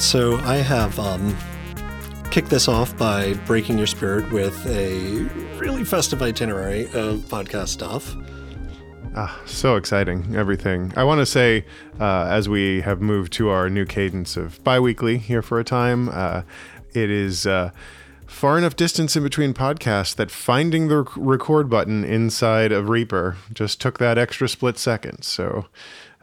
So I have um, kicked this off by breaking your spirit with a really festive itinerary of podcast stuff. Ah, so exciting, everything. I want to say, uh, as we have moved to our new cadence of bi weekly here for a time, uh, it is uh, far enough distance in between podcasts that finding the record button inside of Reaper just took that extra split second. So,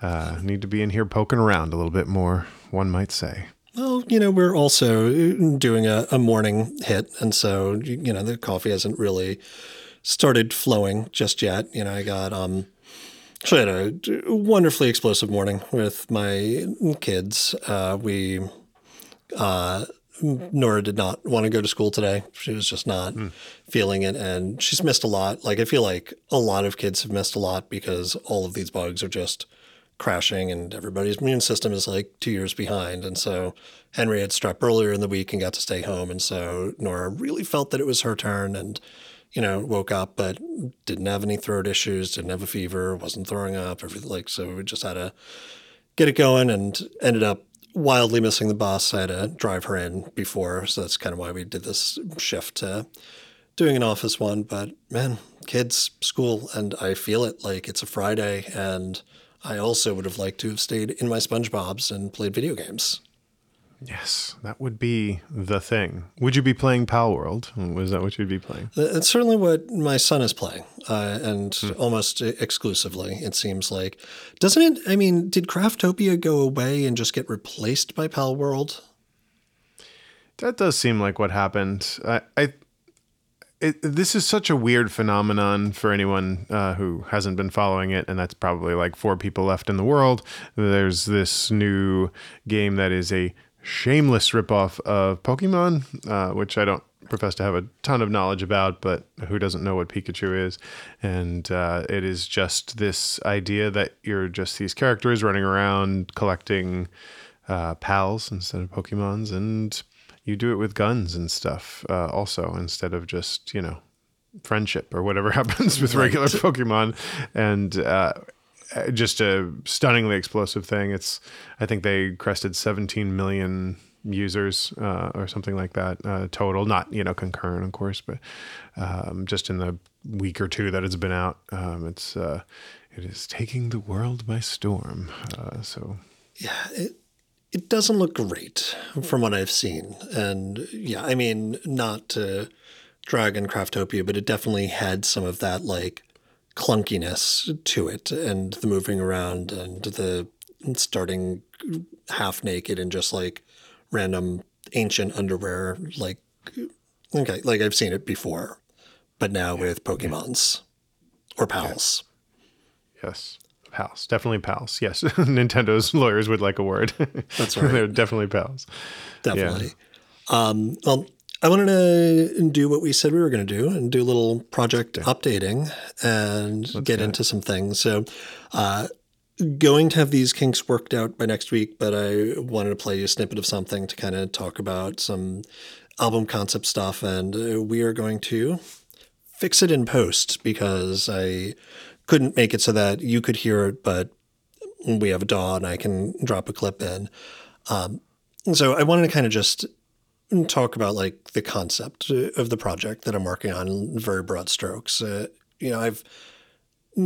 uh, need to be in here poking around a little bit more one might say. Well, you know, we're also doing a, a morning hit. And so, you know, the coffee hasn't really started flowing just yet. You know, I got, um, actually had a wonderfully explosive morning with my kids. Uh, we, uh, Nora did not want to go to school today. She was just not mm. feeling it. And she's missed a lot. Like, I feel like a lot of kids have missed a lot because all of these bugs are just crashing and everybody's immune system is like two years behind. And so Henry had strep earlier in the week and got to stay home. And so Nora really felt that it was her turn and, you know, woke up, but didn't have any throat issues, didn't have a fever, wasn't throwing up, everything like, so we just had to get it going and ended up wildly missing the bus. I had to drive her in before. So that's kind of why we did this shift to doing an office one. But man, kids, school, and I feel it like it's a Friday and I also would have liked to have stayed in my SpongeBob's and played video games. Yes, that would be the thing. Would you be playing Palworld? Was that what you'd be playing? It's certainly what my son is playing, uh, and hmm. almost exclusively, it seems like. Doesn't it? I mean, did Craftopia go away and just get replaced by Palworld? That does seem like what happened. I, I it, this is such a weird phenomenon for anyone uh, who hasn't been following it, and that's probably like four people left in the world. There's this new game that is a shameless ripoff of Pokemon, uh, which I don't profess to have a ton of knowledge about, but who doesn't know what Pikachu is? And uh, it is just this idea that you're just these characters running around collecting uh, pals instead of Pokemons, and you do it with guns and stuff uh, also instead of just you know friendship or whatever happens with regular Pokemon, and uh, just a stunningly explosive thing. It's I think they crested 17 million users uh, or something like that uh, total, not you know concurrent of course, but um, just in the week or two that it's been out, um, it's uh, it is taking the world by storm. Uh, so yeah. It- it doesn't look great hmm. from what I've seen. And yeah, I mean, not to drag in Craftopia, but it definitely had some of that like clunkiness to it and the moving around and the starting half naked and just like random ancient underwear. Like, okay, like I've seen it before, but now with Pokemons or pals. Yes. Pals, definitely pals. Yes, Nintendo's lawyers would like a word. That's right. They're definitely pals. Definitely. Yeah. Um, well, I wanted to do what we said we were going to do and do a little project updating and Let's get into some things. So, uh, going to have these kinks worked out by next week, but I wanted to play you a snippet of something to kind of talk about some album concept stuff, and uh, we are going to fix it in post because I couldn't make it so that you could hear it, but we have a DAW and I can drop a clip in. Um, so I wanted to kind of just talk about like the concept of the project that I'm working on in very broad strokes. Uh, you know, I've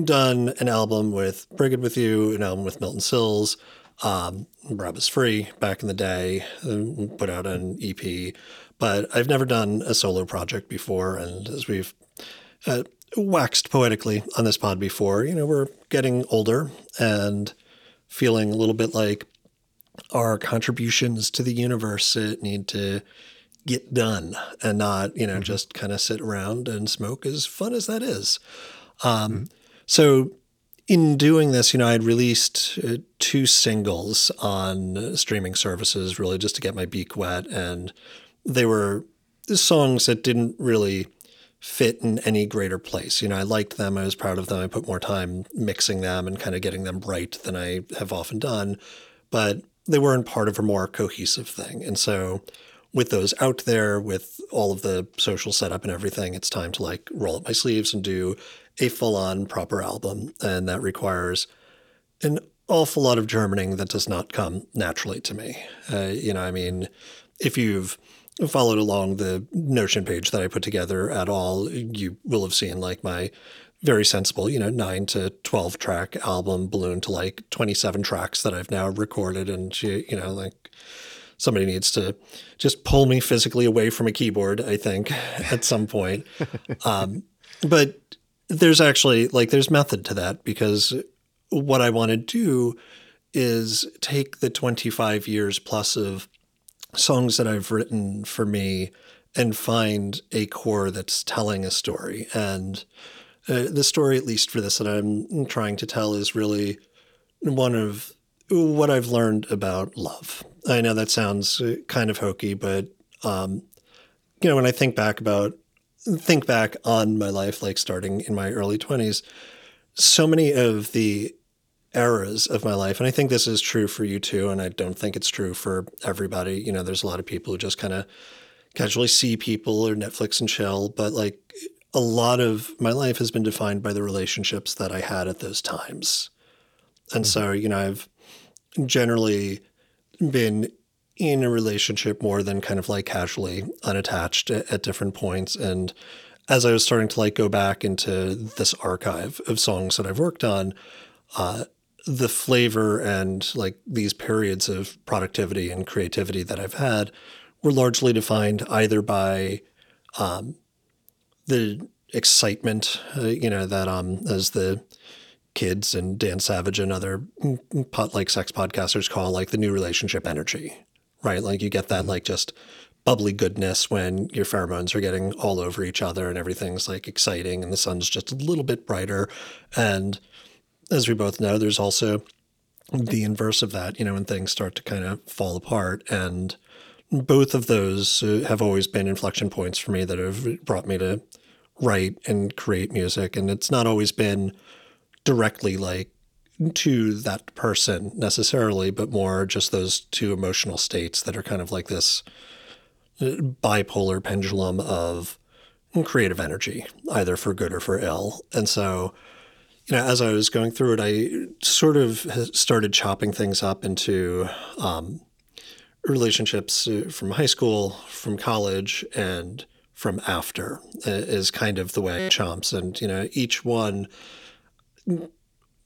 done an album with Brigid with You, an album with Milton Sills, um, Rob is Free back in the day, uh, put out an EP, but I've never done a solo project before. And as we've uh, waxed poetically on this pod before. You know, we're getting older and feeling a little bit like our contributions to the universe need to get done and not, you know, mm-hmm. just kind of sit around and smoke as fun as that is. Um, mm-hmm. So, in doing this, you know, I'd released uh, two singles on streaming services really just to get my beak wet. And they were songs that didn't really fit in any greater place. You know, I liked them. I was proud of them. I put more time mixing them and kind of getting them right than I have often done. But they weren't part of a more cohesive thing. And so with those out there, with all of the social setup and everything, it's time to like roll up my sleeves and do a full on proper album. And that requires an awful lot of Germaning that does not come naturally to me. Uh, you know, I mean, if you've followed along the Notion page that I put together at all, you will have seen like my very sensible, you know, nine to 12 track album balloon to like 27 tracks that I've now recorded. And, you, you know, like somebody needs to just pull me physically away from a keyboard, I think, at some point. Um, but there's actually like, there's method to that because what I want to do is take the 25 years plus of songs that I've written for me and find a core that's telling a story. And uh, the story, at least for this, that I'm trying to tell is really one of what I've learned about love. I know that sounds uh, kind of hokey, but um, you know, when I think back about think back on my life, like starting in my early twenties, so many of the eras of my life, and I think this is true for you too, and I don't think it's true for everybody. You know, there's a lot of people who just kind of casually see people or Netflix and chill, but like a lot of my life has been defined by the relationships that I had at those times. And mm-hmm. so, you know, I've generally been in a relationship more than kind of like casually unattached at, at different points. And as I was starting to like go back into this archive of songs that I've worked on, uh, the flavor and like these periods of productivity and creativity that I've had were largely defined either by um, the excitement, uh, you know, that um, as the kids and Dan Savage and other pot, like sex podcasters call like the new relationship energy, right? Like you get that like just bubbly goodness when your pheromones are getting all over each other and everything's like exciting and the sun's just a little bit brighter. And as we both know, there's also the inverse of that, you know, when things start to kind of fall apart. And both of those uh, have always been inflection points for me that have brought me to write and create music. And it's not always been directly like to that person necessarily, but more just those two emotional states that are kind of like this uh, bipolar pendulum of creative energy, either for good or for ill. And so, you as I was going through it, I sort of started chopping things up into um, relationships uh, from high school, from college, and from after uh, is kind of the way it chomps. And, you know, each one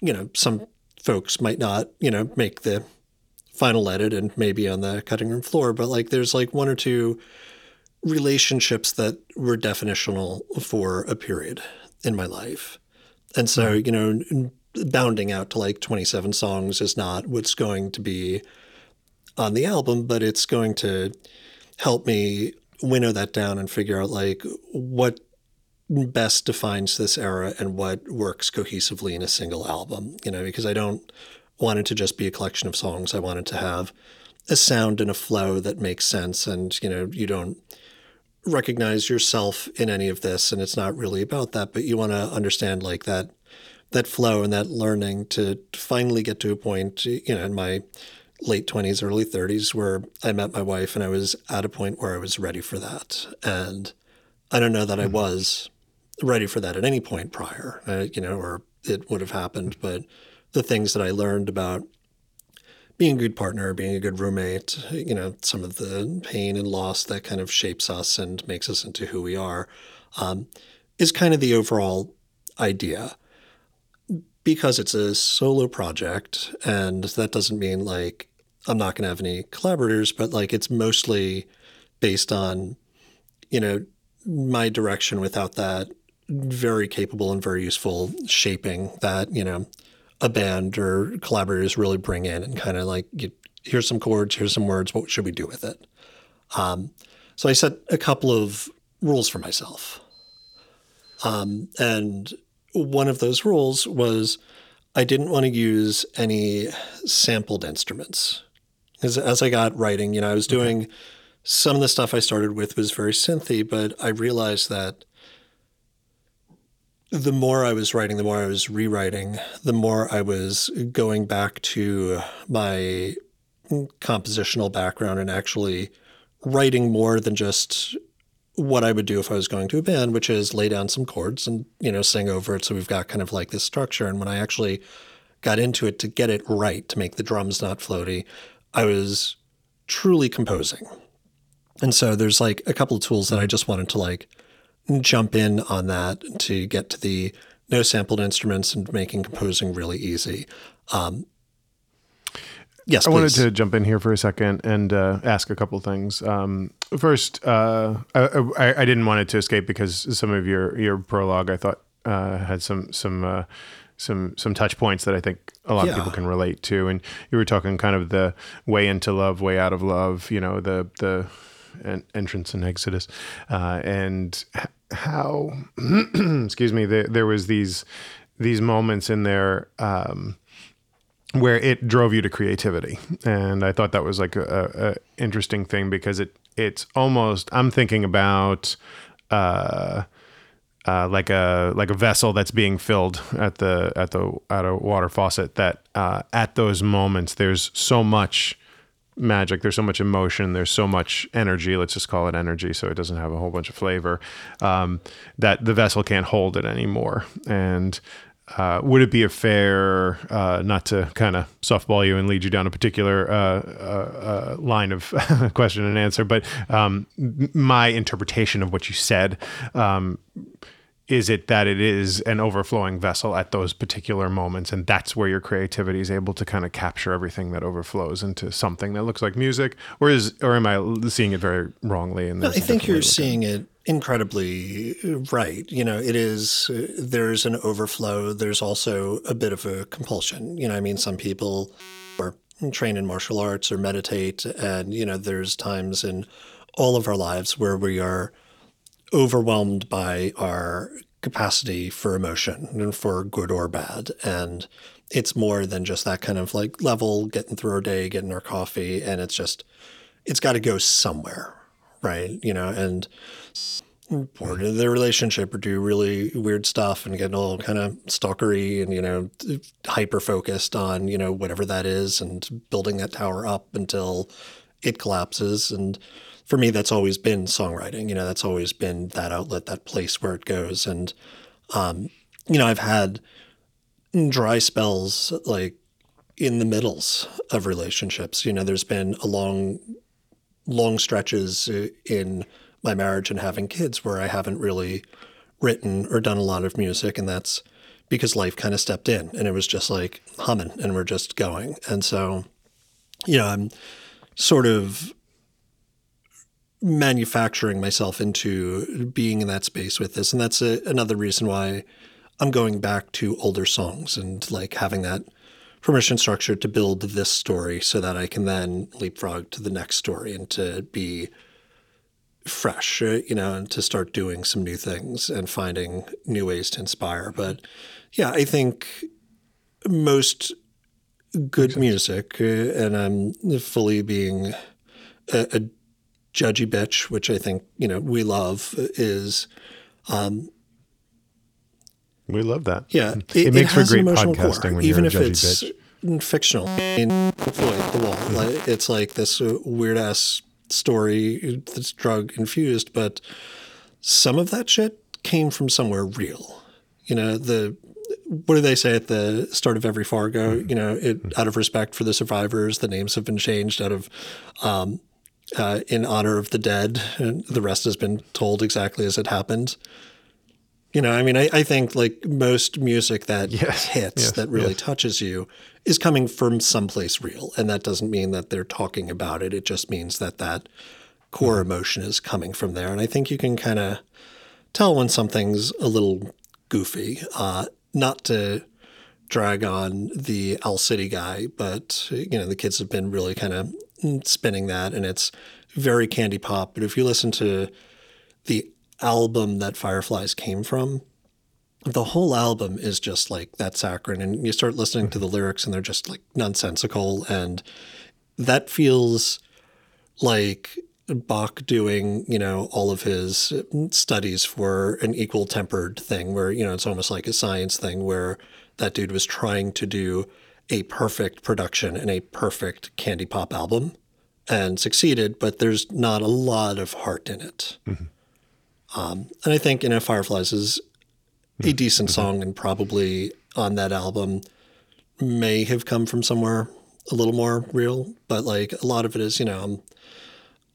you know, some folks might not, you know, make the final edit and maybe on the cutting room floor, but like there's like one or two relationships that were definitional for a period in my life. And so, you know, bounding out to like 27 songs is not what's going to be on the album, but it's going to help me winnow that down and figure out like what best defines this era and what works cohesively in a single album, you know, because I don't want it to just be a collection of songs. I want it to have a sound and a flow that makes sense and, you know, you don't recognize yourself in any of this and it's not really about that, but you want to understand like that that flow and that learning to finally get to a point, you know, in my late 20s, early 30s where I met my wife and I was at a point where I was ready for that. And I don't know that mm-hmm. I was ready for that at any point prior, uh, you know, or it would have happened. But the things that I learned about being a good partner, being a good roommate, you know, some of the pain and loss that kind of shapes us and makes us into who we are, um, is kind of the overall idea. Because it's a solo project, and that doesn't mean like I'm not going to have any collaborators, but like it's mostly based on, you know, my direction without that very capable and very useful shaping that you know a band or collaborators really bring in and kind of like you, here's some chords here's some words what should we do with it? Um, so i set a couple of rules for myself. Um, and one of those rules was i didn't want to use any sampled instruments. As, as i got writing you know i was doing okay. some of the stuff i started with was very synthy but i realized that the more I was writing, the more I was rewriting, the more I was going back to my compositional background and actually writing more than just what I would do if I was going to a band, which is lay down some chords and, you know, sing over it. So we've got kind of like this structure. And when I actually got into it to get it right, to make the drums not floaty, I was truly composing. And so there's like a couple of tools that I just wanted to like jump in on that to get to the no sampled instruments and making composing really easy. Um, yes, I please. wanted to jump in here for a second and uh, ask a couple things. Um, first, uh, I, I, I, didn't want it to escape because some of your your prologue I thought uh, had some some uh, some some touch points that I think a lot Yeah. of people can relate to. And you were talking kind of the way into love, way out of love. You know, the the entrance and exodus, uh, and how excuse me, there, there was these these moments in there. Um, where it drove you to creativity and i thought that was like a, a interesting thing because it it's almost i'm thinking about uh uh, like a like a vessel that's being filled at the at the at a water faucet that uh, at those moments there's so much magic. There's so much emotion. There's so much energy. Let's just call it energy so it doesn't have a whole bunch of flavor um, that the vessel can't hold it anymore. And uh, would it be a fair, uh, not to kind of softball you and lead you down a particular uh, uh, uh, line of question and answer, but um, my interpretation of what you said um, is it that it is an overflowing vessel at those particular moments, and that's where your creativity is able to kind of capture everything that overflows into something that looks like music, or is, or am I seeing it very wrongly? And I think you're seeing it incredibly right. You know, it is, uh, there's an overflow. There's also a bit of a compulsion. You know, I mean, some people are trained in martial arts or meditate, and, you know, there's times in all of our lives where we are overwhelmed by our capacity for emotion and for good or bad. And it's more than just that kind of like level, getting through our day, getting our coffee. And it's just, it's got to go somewhere, right? You know, and bored of the relationship or do really weird stuff and get all kind of stalkery and, you know, hyper focused on, you know, whatever that is and building that tower up until it collapses. And for me, that's always been songwriting. You know, that's always been that outlet, that place where it goes. And, um, you know, I've had dry spells like in the middles of relationships. You know, there's been a long, long stretches uh, in my marriage and having kids where I haven't really written or done a lot of music. And that's because life kind of stepped in and it was just like humming and we're just going. And so, you know, I'm sort of manufacturing myself into being in that space with this. And that's a, another reason why I'm going back to older songs and like having that permission structure to build this story so that I can then leapfrog to the next story and to be fresh, uh, you know, and to start doing some new things and finding new ways to inspire. But yeah, I think most good music, uh, and I'm fully being a, a judgy bitch, which I think, you know, we love, is um, we love that. Yeah, it, makes for great podcasting core, when even you're a if judgy it's bitch. fictional. Pink Floyd, The Wall, like, it's like this weird ass story that's drug infused, but some of that shit came from somewhere real. You know, the what do they say at the start of every Fargo? Mm-hmm. You know, it, mm-hmm. out of respect for the survivors, the names have been changed. Out of um, uh, in honor of the dead, and the rest has been told exactly as it happened. You know, I mean, I, I think like most music that Yes, hits yes, that really yes. touches you is coming from someplace real, and that doesn't mean that they're talking about it. It just means that that core emotion is coming from there, and I think you can kind of tell when something's a little goofy. Uh, not to drag on the Owl City guy, but you know the kids have been really kind of spinning that, and it's very candy pop. But if you listen to the album that Fireflies came from, the whole album is just like that saccharine, and you start listening to the mm-hmm. lyrics, and they're just like nonsensical, and that feels like Bach doing, you know, all of his studies for an equal tempered thing where, you know, it's almost like a science thing where that dude was trying to do a perfect production and a perfect candy pop album and succeeded, but there's not a lot of heart in it. Um, and I think, you know, Fireflies is a decent song and probably on that album may have come from somewhere a little more real, but like a lot of it is, you know, I'm,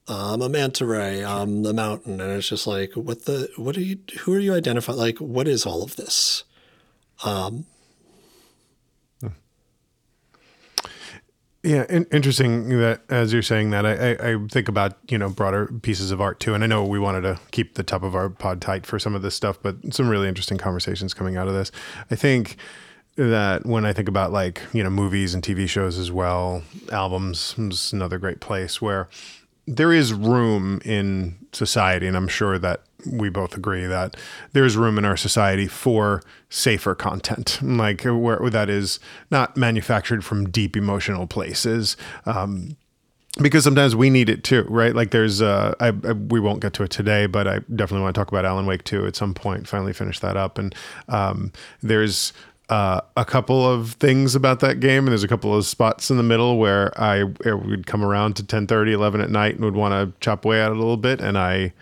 I'm a manta ray, I'm the mountain, and it's just like, what the, what are you, who are you identifying? Like, what is all of this? Um, Yeah, in- interesting that as you're saying that, I, I, I, think about you know broader pieces of art too, and I know we wanted to keep the top of our pod tight for some of this stuff, but some really interesting conversations coming out of this. I think that when I think about like you know movies and TV shows as well, albums is another great place where there is room in society, and I'm sure that we both agree that there's room in our society for safer content, like where that is not manufactured from deep emotional places. Um, because sometimes we need it too, right? Like there's, uh, I, I, we won't get to it today, but I definitely want to talk about Alan Wake too at some point. Finally finish that up, and um, there's uh, a couple of things about that game and there's a couple of spots in the middle where I, would come around to 10 30 11 at night and would want to chop away at it a little bit and I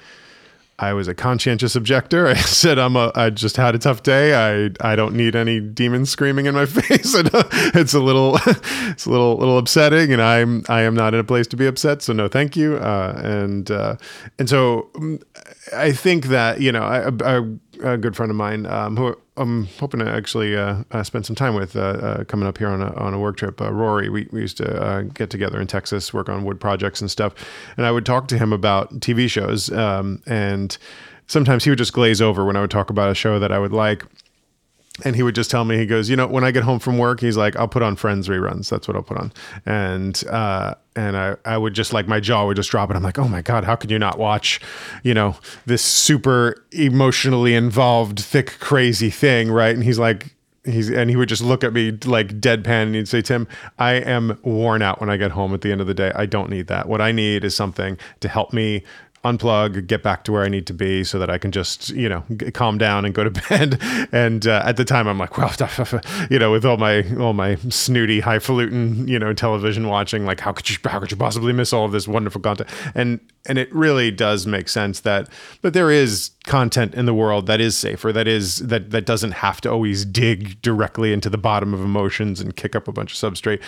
I was a conscientious objector. I said I'm a I just had a tough day. I I don't need any demons screaming in my face. it's a little it's a little little upsetting, and I'm I am not in a place to be upset. So no, thank you. Uh, and uh, and so mm, I think that you know I, I a good friend of mine um, who I'm hoping to actually uh, uh, spend some time with uh, uh coming up here on a, on a work trip. Uh, Rory, we, we used to uh, get together in Texas, work on wood projects and stuff. And I would talk to him about TV shows. Um, and sometimes he would just glaze over when I would talk about a show that I would like and he would just tell me he goes you know when i get home from work he's like i'll put on friends reruns. That's what i'll put on. And uh and i i would just like my jaw would just drop and i'm like oh my god how could you not watch you know this super emotionally involved thick crazy thing right? And he's like he's and he would just look at me like deadpan and he'd say tim i am worn out when i get home at the end of the day. I don't need that. What i need is something to help me unplug, get back to where I need to be so that I can just, you know, calm down and go to bed. And uh, at the time I'm like, well, you know, with all my, all my snooty highfalutin, you know, television watching, like, how could you, how could you possibly miss all of this wonderful content? And, and it really does make sense that, but there is content in the world that is safer, that is, that, that doesn't have to always dig directly into the bottom of emotions and kick up a bunch of substrate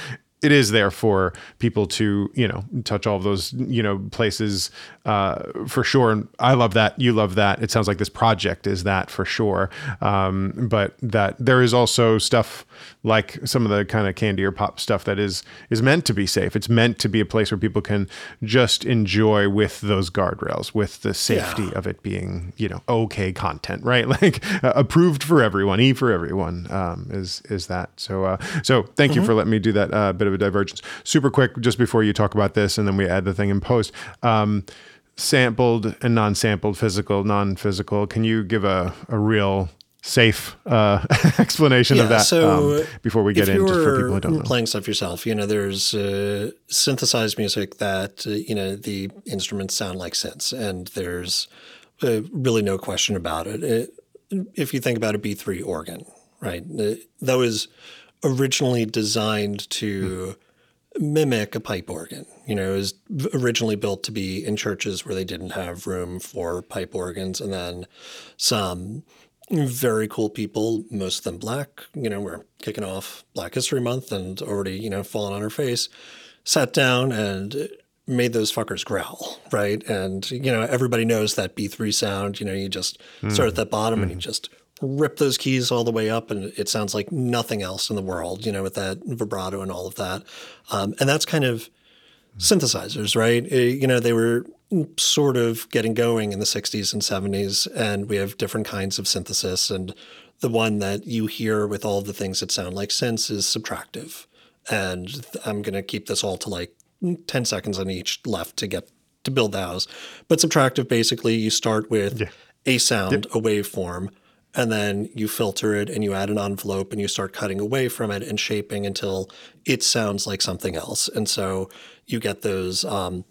it is there for people to you know touch all of those you know places uh, for sure and i love that you love that it sounds like this project is that for sure um, but that there is also stuff like some of the kind of candy or pop stuff that is is meant to be safe it's meant to be a place where people can just enjoy with those guardrails with the safety yeah. of it being you know okay content right like uh, approved for everyone e for everyone um, is is that so uh, so thank mm-hmm. you for letting me do that uh, bit of a divergence. Super quick, just before you talk about this, and then we add the thing in post. Um, sampled and non-sampled, physical, non-physical. Can you give a, a real safe uh, explanation yeah, of that so um, before we get into for people who don't know. Playing stuff yourself, you know, there's uh, synthesized music that uh, you know the instruments sound like synths, and there's uh, really no question about it. it. If you think about a B three organ, right, uh, that was originally designed to mimic a pipe organ. You know, it was originally built to be in churches where they didn't have room for pipe organs, and then some very cool people, most of them black. You know, we're kicking off Black History Month and already you know falling on our face. Sat down and made those fuckers growl, right? And you know, everybody knows that B three sound. You know, you just mm. start at that bottom mm. and you just rip those keys all the way up and it sounds like nothing else in the world, you know, with that vibrato and all of that. Um, and that's kind of synthesizers, right? Uh, you know, they were sort of getting going in the 60s and 70s, and we have different kinds of synthesis. And the one that you hear with all the things that sound like synths is subtractive. And I'm going to keep this all to like 10 seconds on each left to get to build the house. But subtractive basically, you start with yeah. a sound, a waveform and then you filter it and you add an envelope and you start cutting away from it and shaping until it sounds like something else. And so you get those um,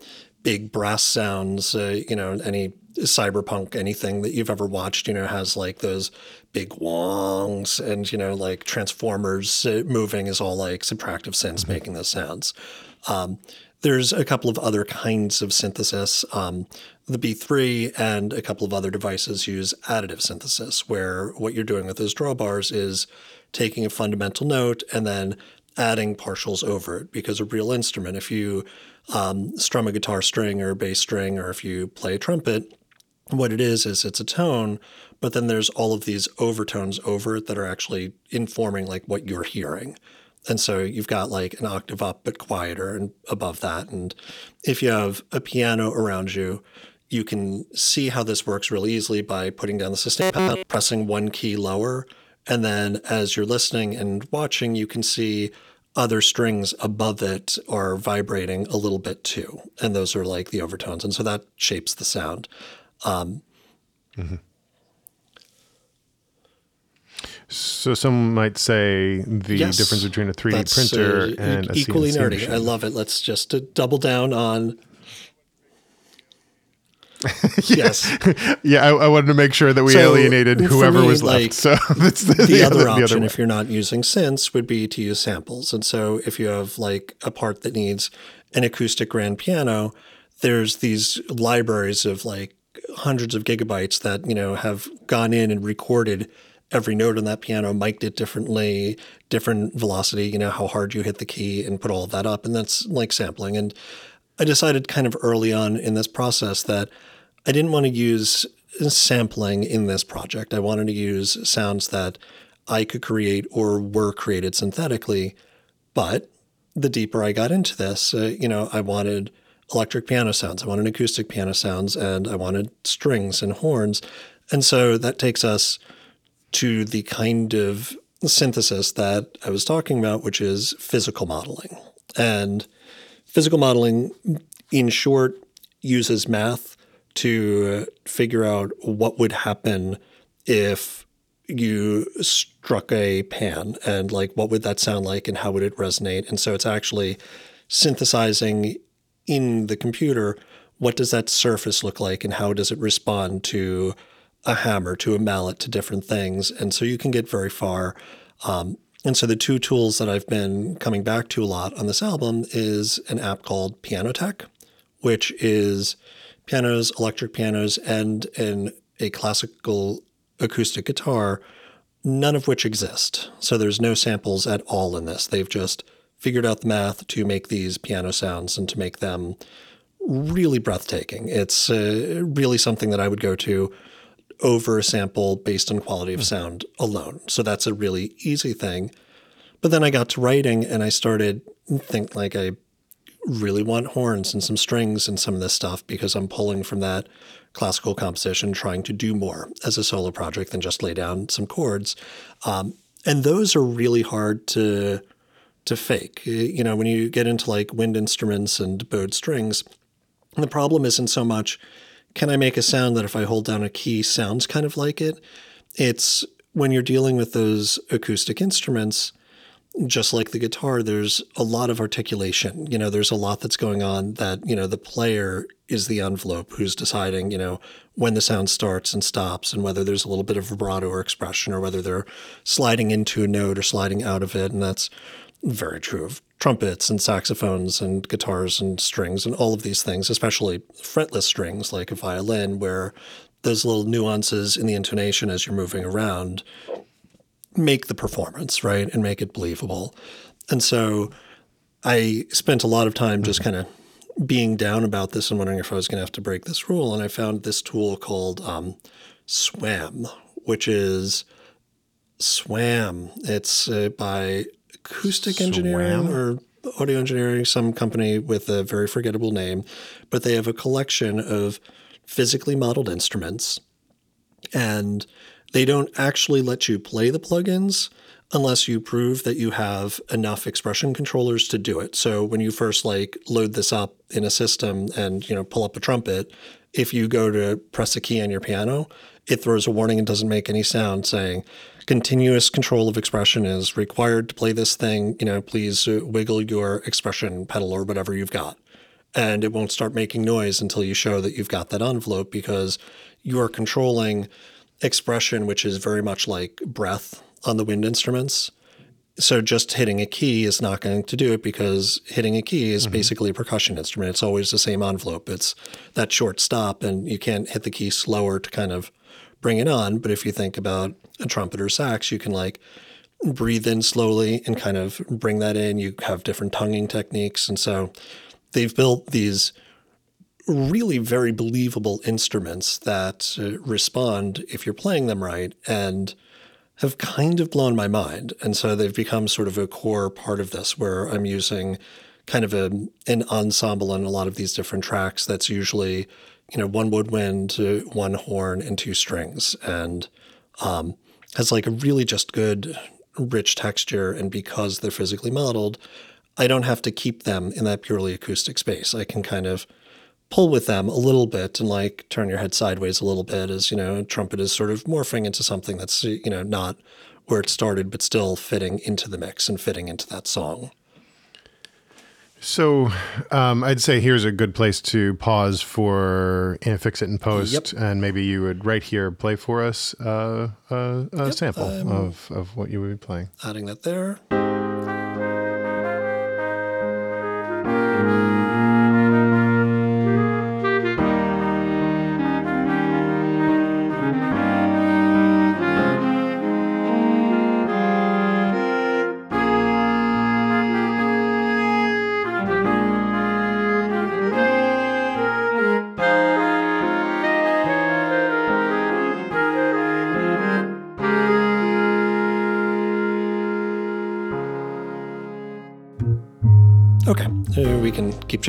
big brass sounds. Uh, you know, any cyberpunk anything that you've ever watched, you know, has like those big wongs and you know, like transformers uh, moving is all like subtractive synths mm-hmm. making those sounds. Um, there's a couple of other kinds of synthesis. Um, the B3 and a couple of other devices use additive synthesis, where what you're doing with those drawbars is taking a fundamental note and then adding partials over it because a real instrument, if you um, strum a guitar string or a bass string, or if you play a trumpet, what it is is it's a tone, but then there's all of these overtones over it that are actually informing like what you're hearing. And so you've got like an octave up but quieter and above that. And if you have a piano around you, you can see how this works really easily by putting down the sustain pedal, pressing one key lower, and then as you're listening and watching, you can see other strings above it are vibrating a little bit too. And those are like the overtones. And so that shapes the sound. Um, mm-hmm. So some might say the yes, difference between a 3D printer uh, and equally a nerdy. Machine. I love it. Let's just uh, double down on yes. yeah, I, I, wanted to make sure that we so alienated whoever me, was left. Like, so that's the, the, the other, other option, the other if you're not using synths, would be to use samples. And so if you have like a part that needs an acoustic grand piano, there's these libraries of like hundreds of gigabytes that you know have gone in and recorded every note on that piano, mic'd it differently, different velocity, you know, how hard you hit the key and put all of that up. And that's like sampling. And I decided kind of early on in this process that I didn't want to use sampling in this project. I wanted to use sounds that I could create or were created synthetically. But the deeper I got into this, uh, you know, I wanted electric piano sounds, I wanted acoustic piano sounds, and I wanted strings and horns. And so that takes us to the kind of synthesis that I was talking about, which is physical modeling. And Physical modeling, in short, uses math to figure out what would happen if you struck a pan and like what would that sound like and how would it resonate. And so it's actually synthesizing in the computer what does that surface look like and how does it respond to a hammer, to a mallet, to different things. And so you can get very far. Um, and so the two tools that I've been coming back to a lot on this album is an app called Pianoteq, which is pianos, electric pianos, and an, a classical acoustic guitar, none of which exist. So there's no samples at all in this. They've just figured out the math to make these piano sounds and to make them really breathtaking. It's uh, really something that I would go to over a sample based on quality of hmm. sound alone. So that's a really easy thing. But then I got to writing and I started think like I really want horns and some strings and some of this stuff because I'm pulling from that classical composition, trying to do more as a solo project than just lay down some chords. Um, and those are really hard to to fake. You know, when you get into like wind instruments and bowed strings, the problem isn't so much can I make a sound that if I hold down a key sounds kind of like it? It's when you're dealing with those acoustic instruments, just like the guitar, there's a lot of articulation. You know, there's a lot that's going on that, you know, the player is the envelope who's deciding, you know, when the sound starts and stops and whether there's a little bit of vibrato or expression or whether they're sliding into a note or sliding out of it. And that's very true of trumpets and saxophones and guitars and strings and all of these things, especially fretless strings like a violin, where those little nuances in the intonation as you're moving around make the performance, right? And make it believable. And so I spent a lot of time just kind of being down about this and wondering if I was going to have to break this rule. And I found this tool called um, SWAM, which is SWAM. It's uh, by acoustic engineering or audio engineering, some company with a very forgettable name, but they have a collection of physically modeled instruments and they don't actually let you play the plugins unless you prove that you have enough expression controllers to do it. So when you first like load this up in a system and you know pull up a trumpet, if you go to press a key on your piano, it throws a warning and doesn't make any sound saying continuous control of expression is required to play this thing. You know, please wiggle your expression pedal or whatever you've got. And it won't start making noise until you show that you've got that envelope because you are controlling expression, which is very much like breath on the wind instruments. So just hitting a key is not going to do it because hitting a key is mm-hmm. basically a percussion instrument. It's always the same envelope. It's that short stop, and you can't hit the key slower to kind of bring it on. But if you think about a trumpet or sax, you can like breathe in slowly and kind of bring that in. You have different tonguing techniques. And so they've built these really very believable instruments that uh, respond if you're playing them right and have kind of blown my mind. And so they've become sort of a core part of this where I'm using kind of a, an ensemble on a lot of these different tracks that's usually, you know, one woodwind, one horn, and two strings. And um, has like a really just good, rich texture. And because they're physically modeled, I don't have to keep them in that purely acoustic space. I can kind of pull with them a little bit and like turn your head sideways a little bit as, you know, trumpet is sort of morphing into something that's, you know, not where it started, but still fitting into the mix and fitting into that song. So um, I'd say here's a good place to pause for and fix it in post, yep. and maybe you would right here play for us uh, uh, a yep, sample of, of what you would be playing. Adding that there.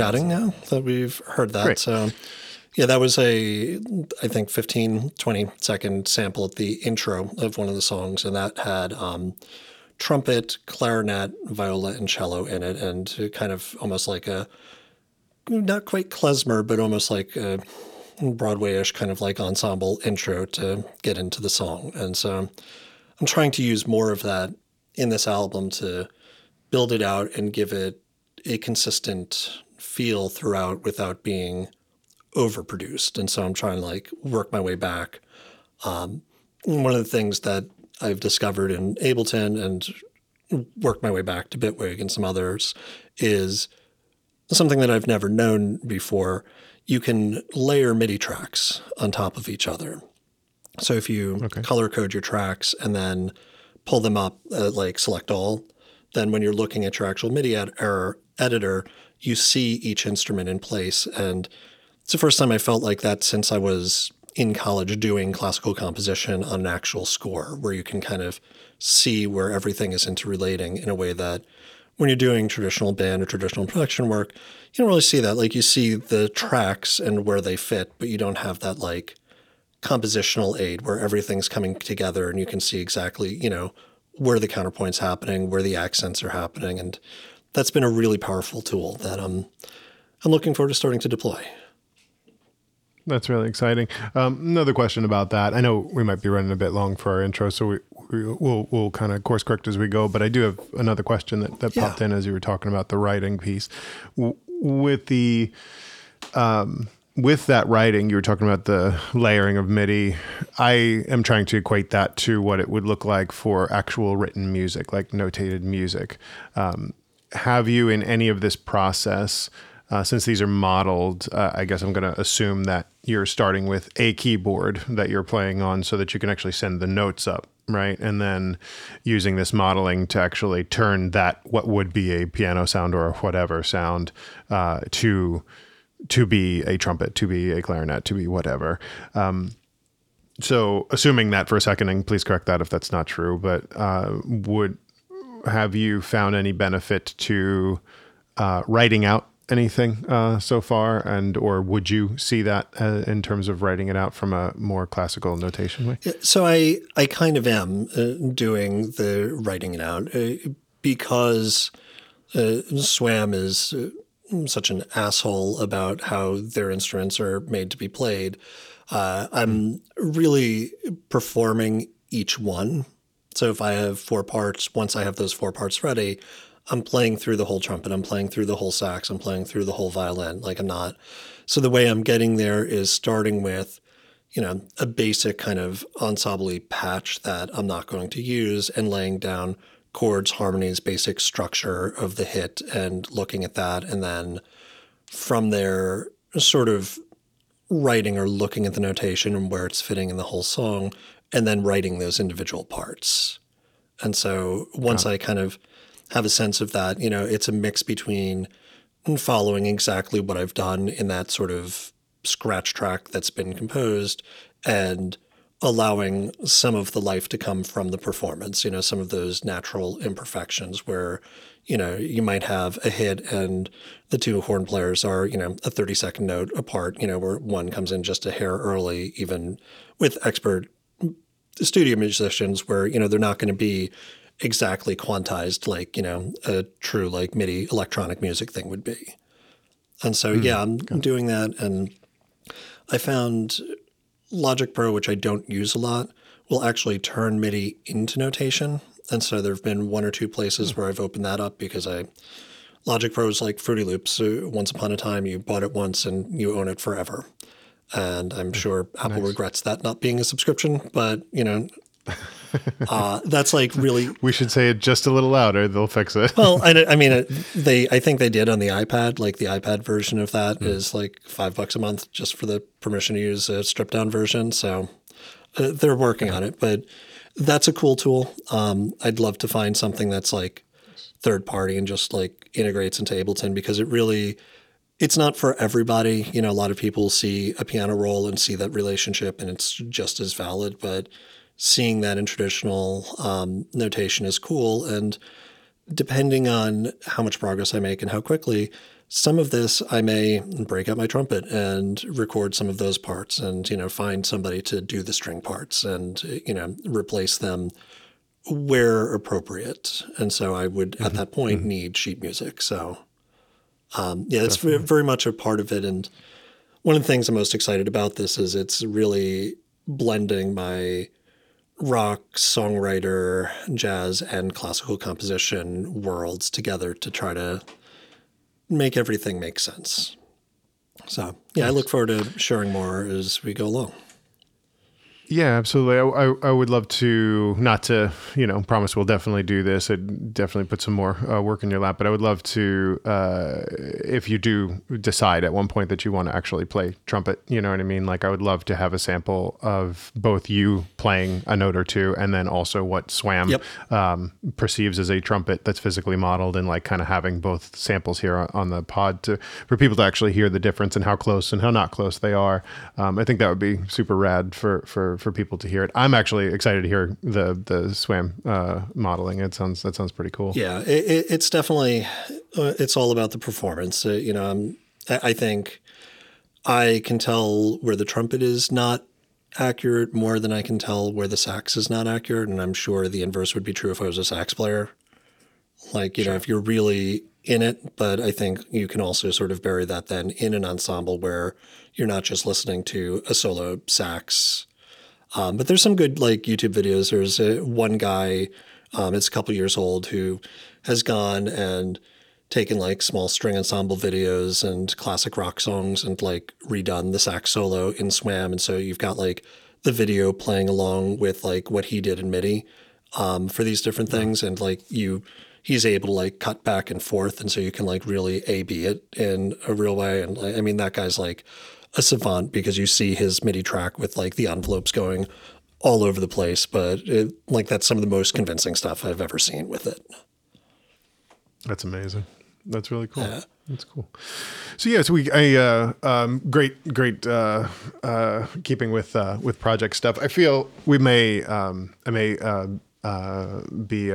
Chatting now that we've heard that. Great. So, yeah, that was a, I think, 15, 20 second sample at the intro of one of the songs. And that had um, trumpet, clarinet, viola, and cello in it. And kind of almost like a, not quite klezmer, but almost like a Broadway-ish kind of like ensemble intro to get into the song. And so I'm trying to use more of that in this album to build it out and give it a consistent feel throughout without being overproduced. And so I'm trying to like work my way back. Um, one of the things that I've discovered in Ableton and worked my way back to Bitwig and some others is something that I've never known before. You can layer MIDI tracks on top of each other. So if you okay. color code your tracks and then pull them up, uh, like select all, then when you're looking at your actual MIDI ed- er, editor, you see each instrument in place. And it's the first time I felt like that since I was in college doing classical composition on an actual score, where you can kind of see where everything is interrelating in a way that when you're doing traditional band or traditional production work, you don't really see that. Like you see the tracks and where they fit, but you don't have that like compositional aid where everything's coming together and you can see exactly, you know, where the counterpoint's happening, where the accents are happening. And that's been a really powerful tool that I'm I'm looking forward to starting to deploy. That's really exciting. Um, another question about that. I know we might be running a bit long for our intro, so we, we will we'll kind of course correct as we go. But I do have another question that, that yeah. popped in as you were talking about the writing piece. W- with the um, with that writing, you were talking about the layering of MIDI. I am trying to equate that to what it would look like for actual written music, like notated music. Um, have you in any of this process, uh, since these are modeled, uh, I guess I'm going to assume that you're starting with a keyboard that you're playing on so that you can actually send the notes up, right? And then using this modeling to actually turn that, what would be a piano sound or whatever sound, uh, to to be a trumpet, to be a clarinet, to be whatever. Um, so, assuming that for a second, and please correct that if that's not true, but uh, would have you found any benefit to uh, writing out anything uh, so far, and or would you see that uh, in terms of writing it out from a more classical notation way? So I I kind of am uh, doing the writing it out uh, because uh, SWAM is such an asshole about how their instruments are made to be played. I'm really performing each one so if I have four parts, once I have those four parts ready, I'm playing through the whole trumpet, I'm playing through the whole sax, I'm playing through the whole violin. Like I'm not. So the way I'm getting there is starting with, you know, a basic kind of ensemble patch that I'm not going to use and laying down chords, harmonies, basic structure of the hit and looking at that. And then from there, sort of writing or looking at the notation and where it's fitting in the whole song and then writing those individual parts. And so once I kind of have a sense of that, you know, it's a mix between following exactly what I've done in that sort of scratch track that's been composed and allowing some of the life to come from the performance, you know, some of those natural imperfections where, you know, you might have a hit and the two horn players are, you know, a 30 second note apart, you know, where one comes in just a hair early, even with expert studio musicians where, you know, they're not going to be exactly quantized like, you know, a true like MIDI electronic music thing would be. And so, mm, yeah, I'm doing that. And I found Logic Pro, which I don't use a lot, will actually turn MIDI into notation. And so there have been one or two places where I've opened that up because I Logic Pro is like Fruity Loops. So once upon a time, you bought it once and you own it forever. And I'm sure Apple nice. regrets that not being a subscription, but you know, uh, that's like really. We should say it just a little louder. They'll fix it. well, I, I mean, they. I think they did on the iPad. Like the iPad version of that mm. is like five bucks a month just for the permission to use a stripped down version. So uh, they're working on it, but that's a cool tool. Um, I'd love to find something that's like third party and just like integrates into Ableton because it really it's not for everybody. You know, a lot of people see a piano roll and see that relationship and it's just as valid, but seeing that in traditional um, notation is cool. And depending on how much progress I make and how quickly, some of this I may break out my trumpet and record some of those parts and, you know, find somebody to do the string parts and, you know, replace them where appropriate. And so I would, mm-hmm. at that point, mm-hmm. need sheet music. So, um, yeah, it's Definitely. very much a part of it. And one of the things I'm most excited about this is it's really blending my rock, songwriter, jazz, and classical composition worlds together to try to make everything make sense. So, yeah, I look forward to sharing more as we go along. Yeah, absolutely. I, I, I, would love to, not to, you know, promise we'll definitely do this. I'd definitely put some more uh, work in your lap, but I would love to, uh, if you do decide at one point that you want to actually play trumpet, you know what I mean? Like, I would love to have a sample of both you playing a note or two and then also what SWAM yep. um, perceives as a trumpet that's physically modeled and like kind of having both samples here on the pod to, for people to actually hear the difference and how close and how not close they are. Um, I think that would be super rad for, for, for people to hear it. I'm actually excited to hear the the swam uh, modeling. It sounds that sounds pretty cool. Yeah, it, it's definitely uh, it's all about the performance. Uh, you know, I'm, I think I can tell where the trumpet is not accurate more than I can tell where the sax is not accurate, and I'm sure the inverse would be true if I was a sax player. Like you sure. know, if you're really in it, but I think you can also sort of bury that then in an ensemble where you're not just listening to a solo sax um, but there's some good like YouTube videos. There's a, one guy, um, it's a couple years old, who has gone and taken like small string ensemble videos and classic rock songs and like redone the sax solo in Swam. And so you've got like the video playing along with like what he did in MIDI um, for these different things. And like you, he's able to like cut back and forth. And so you can like really A B it in a real way. And I mean, that guy's like a savant because you see his MIDI track with like the envelopes going all over the place, but it, like that's some of the most convincing stuff I've ever seen with it. That's amazing. That's really cool. Yeah. That's cool. So yeah, so we I uh, um, great great uh, uh, keeping with uh, with project stuff. I feel we may um, I may uh, uh, be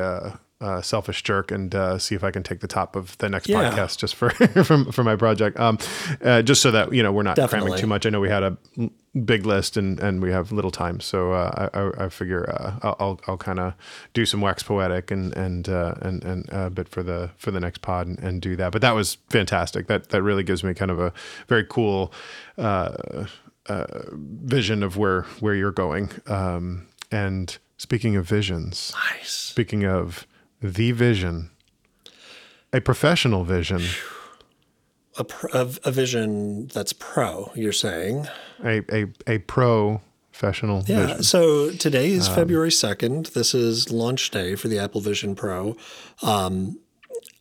uh, selfish jerk and uh, see if I can take the top of the next yeah. podcast just for from for my project. Um, uh, just so that you know we're not Definitely. cramming too much. I know we had a big list and and we have little time, so uh, I, I figure uh, I'll I'll kind of do some wax poetic and and uh, and and a bit for the for the next pod and, and, do that. But that was fantastic. That that really gives me kind of a very cool. vision of where where you're going um, and speaking of visions nice. speaking of the vision, a professional vision. A, a, a vision that's pro, you're saying? A, a, a pro professional yeah, vision. so today is um, February 2nd. This is launch day for the Apple Vision Pro. Um,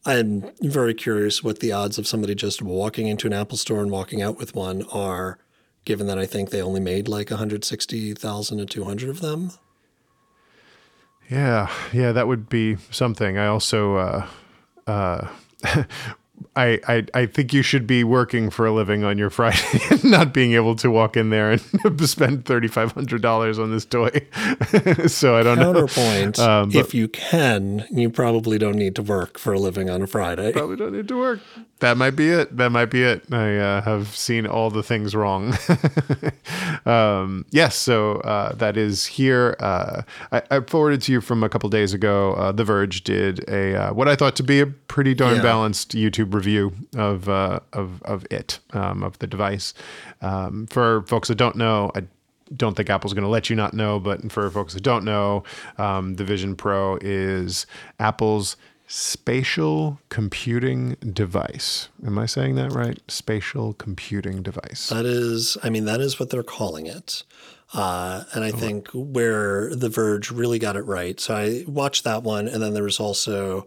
I'm very curious what the odds of somebody just walking into an Apple store and walking out with one are, given that I think they only made like 160,000 to 200 of them. Yeah, yeah, that would be something. I also, uh, uh, I, I, I think you should be working for a living on your Friday and not being able to walk in there and spend thirty five hundred dollars on this toy. so I don't Counterpoint: know. um, if you can, you probably don't need to work for a living on a Friday. Probably don't need to work. That might be it. That might be it. I uh, have seen all the things wrong. um, yes, so uh, that is here. Uh, I, I, forwarded to you from a couple days ago. Uh, the Verge did a uh, what I thought to be a pretty darn yeah. balanced YouTube review of uh, of of it um, of the device. Um, for folks that don't know, I don't think Apple's going to let you not know, but for folks that don't know, um, the Vision Pro is Apple's spatial computing device. Am I saying that right? Spatial computing device. That is, I mean, that is what they're calling it. Uh, and I oh. think where The Verge really got it right. So I watched that one, and then there was also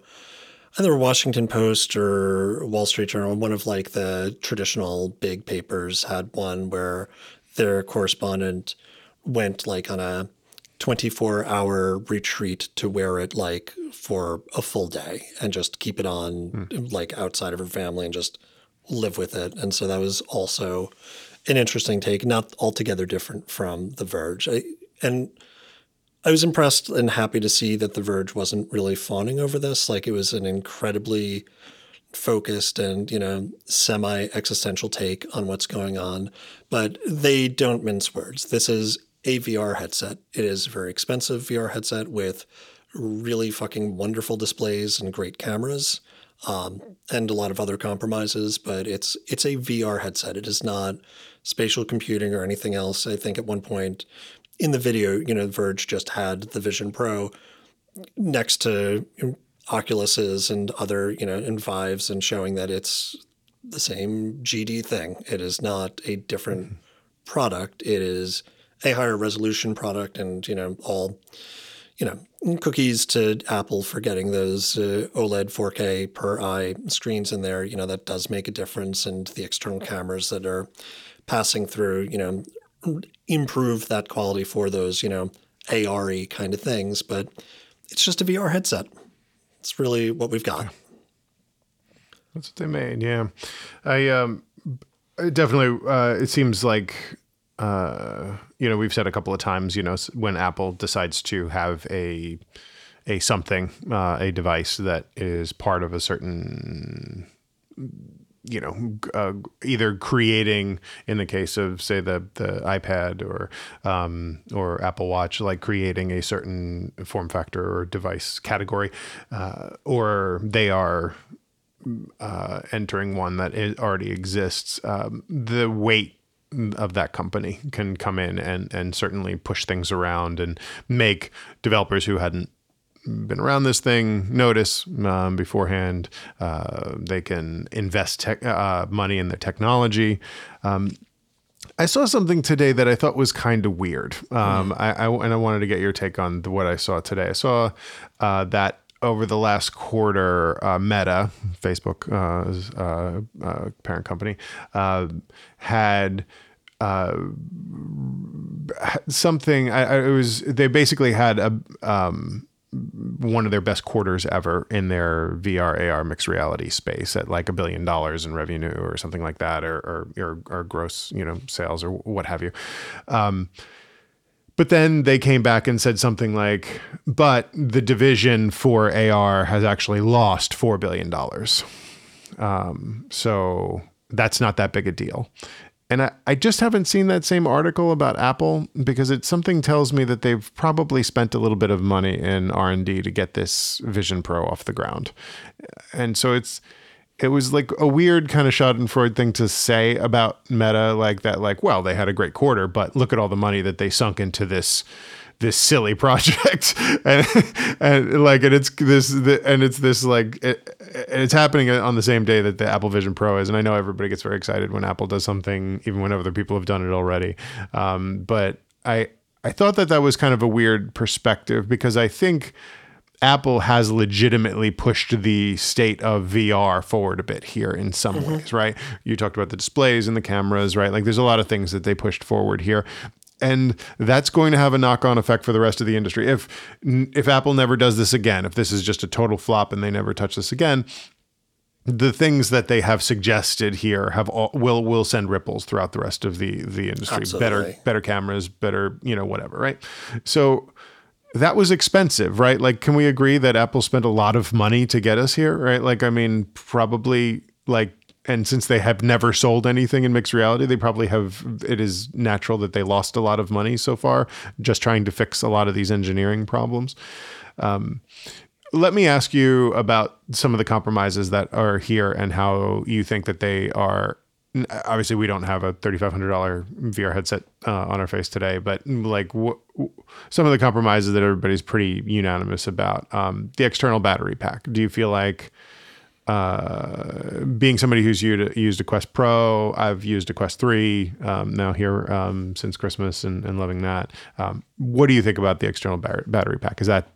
either Washington Post or Wall Street Journal, one of like the traditional big papers had one where their correspondent went like on a 24 hour retreat to wear it like for a full day and just keep it on mm. like outside of her family and just live with it. And so that was also an interesting take, not altogether different from The Verge. I, and I was impressed and happy to see that The Verge wasn't really fawning over this. Like it was an incredibly focused and you know semi existential take on what's going on but they don't mince words this is a VR headset. It is a very expensive VR headset with really fucking wonderful displays and great cameras, um, and a lot of other compromises. But it's it's a VR headset. It is not spatial computing or anything else. I think at one point in the video, you know, Verge just had the Vision Pro next to Oculuses and other, you know, and Vives, and showing that it's the same GD thing. It is not a different mm-hmm. product. It is a higher resolution product and, you know, all, you know, cookies to Apple for getting those uh, OLED 4K per eye screens in there. You know, that does make a difference. And the external cameras that are passing through, you know, improve that quality for those, you know, AR kind of things. But it's just a VR headset. It's really what we've got. That's what they made. Yeah. I, um, definitely, uh, it seems like, uh, you know, we've said a couple of times, you know, when Apple decides to have a a something, uh, a device that is part of a certain, you know, uh, either creating, in the case of say the the iPad or um, or Apple Watch, like creating a certain form factor or device category, uh, or they are uh, entering one that already exists, um, the weight of that company can come in and and certainly push things around and make developers who hadn't been around this thing notice um, beforehand. Uh, they can invest te- uh, money in their technology. Um, I saw something today that I thought was kind of weird, um, mm. I, I, and I wanted to get your take on the, what I saw today. I saw uh, that over the last quarter, uh, Meta, Facebook uh, uh, uh parent company, uh, had uh, something. I, I, it was they basically had a um, one of their best quarters ever in their VR AR mixed reality space at like a billion dollars in revenue or something like that, or or, or, or gross you know sales or what have you. Um, but then they came back and said something like, but the division for AR has actually lost $4 billion. Um, so that's not that big a deal. And I, I just haven't seen that same article about Apple because it something tells me that they've probably spent a little bit of money in R&D to get this Vision Pro off the ground. And so it's it was like a weird kind of Schadenfreude thing to say about Meta, like that, like, well, they had a great quarter, but look at all the money that they sunk into this this silly project and, and like and it's this and it's this like it, it's happening on the same day that the apple vision pro is and i know everybody gets very excited when apple does something even when other people have done it already um, but i i thought that that was kind of a weird perspective because i think Apple has legitimately pushed the state of VR forward a bit here in some mm-hmm. ways, right? You talked about the displays and the cameras, right? Like there's a lot of things that they pushed forward here. And that's going to have a knock-on effect for the rest of the industry. If if Apple never does this again, if this is just a total flop and they never touch this again, the things that they have suggested here have all, will will send ripples throughout the rest of the the industry. Absolutely. Better better cameras, better you know whatever, right? So that was expensive, right? Like, can we agree that Apple spent a lot of money to get us here, right? Like, I mean, probably like, and since they have never sold anything in mixed reality, they probably have. It is natural that they lost a lot of money so far just trying to fix a lot of these engineering problems. Um, let me ask you about some of the compromises that are here and how you think that they are obviously we don't have a $3500 VR headset uh, on our face today but like wh- some of the compromises that everybody's pretty unanimous about um, the external battery pack do you feel like uh, being somebody who's used, used a Quest Pro, I've used a Quest 3 um, now here um, since Christmas and, and loving that. Um, what do you think about the external battery pack? Is that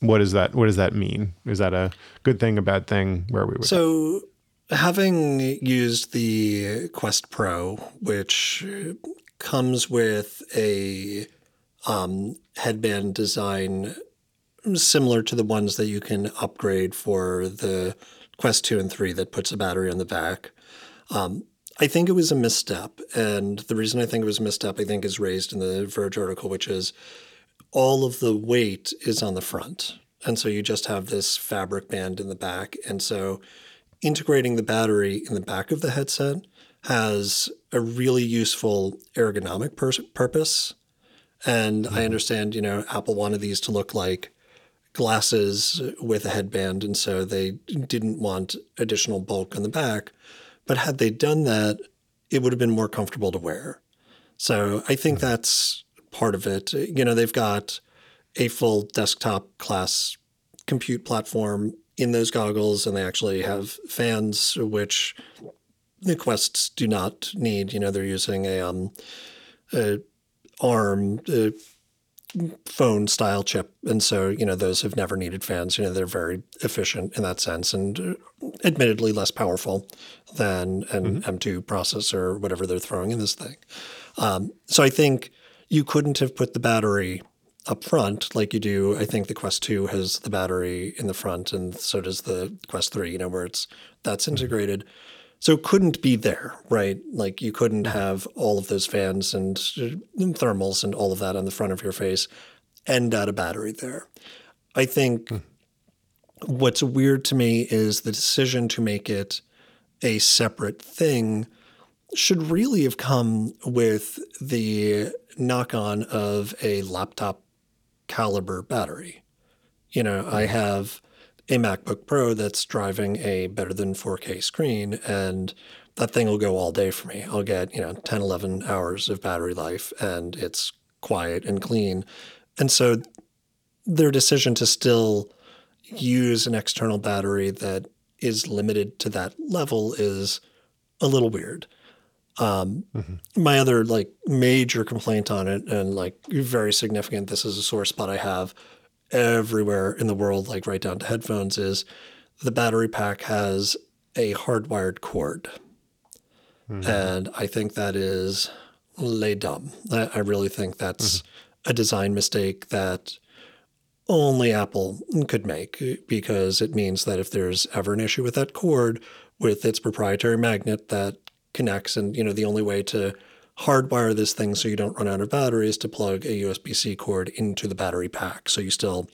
what is that what does that mean? Is that a good thing, a bad thing? Where we with So, having used the Quest Pro, which comes with a um, headband design similar to the ones that you can upgrade for the Quest 2 and 3 that puts a battery on the back. Um, I think it was a misstep. And the reason I think it was a misstep, I think, is raised in the Verge article, which is all of the weight is on the front. And so you just have this fabric band in the back. And so integrating the battery in the back of the headset has a really useful ergonomic pur- purpose. And mm-hmm. I understand, you know, Apple wanted these to look like glasses with a headband. And so they didn't want additional bulk on the back. But had they done that, it would have been more comfortable to wear. So I think mm-hmm. that's part of it. You know, they've got a full desktop class compute platform in those goggles, and they actually have fans, which the Quests do not need. You know, they're using a, um, a ARM a phone style chip, and so you know those have never needed fans. You know, they're very efficient in that sense, and uh, admittedly less powerful than an mm-hmm. M2 processor or whatever they're throwing in this thing. Um, so I think you couldn't have put the battery up front like you do. I think the Quest 2 has the battery in the front, and so does the Quest 3, you know, where it's that's mm-hmm. So it couldn't be there, right? Like you couldn't have all of those fans and, and thermals and all of that on the front of your face and add a battery there. I think mm. what's weird to me is the decision to make it a separate thing should really have come with the knock on of a laptop caliber battery. You know, I mm-hmm. have a MacBook Pro that's driving a better than 4K screen, and that thing will go all day for me. I'll get, you know, 10, 11 hours of battery life, and it's quiet and clean. And so their decision to still use an external battery that is limited to that level is a little weird. Um, mm-hmm. My other like major complaint on it, and like very significant, this is a sore spot I have everywhere in the world, like right down to headphones, is the battery pack has a hardwired cord. Mm-hmm. And I think that is lay dumb. I, really think that's mm-hmm. a design mistake that only Apple could make because it means that if there's ever an issue with that cord with its proprietary magnet that connects. And you know, the only way to hardwire this thing so you don't run out of batteries to plug a USB-C cord into the battery pack. So you still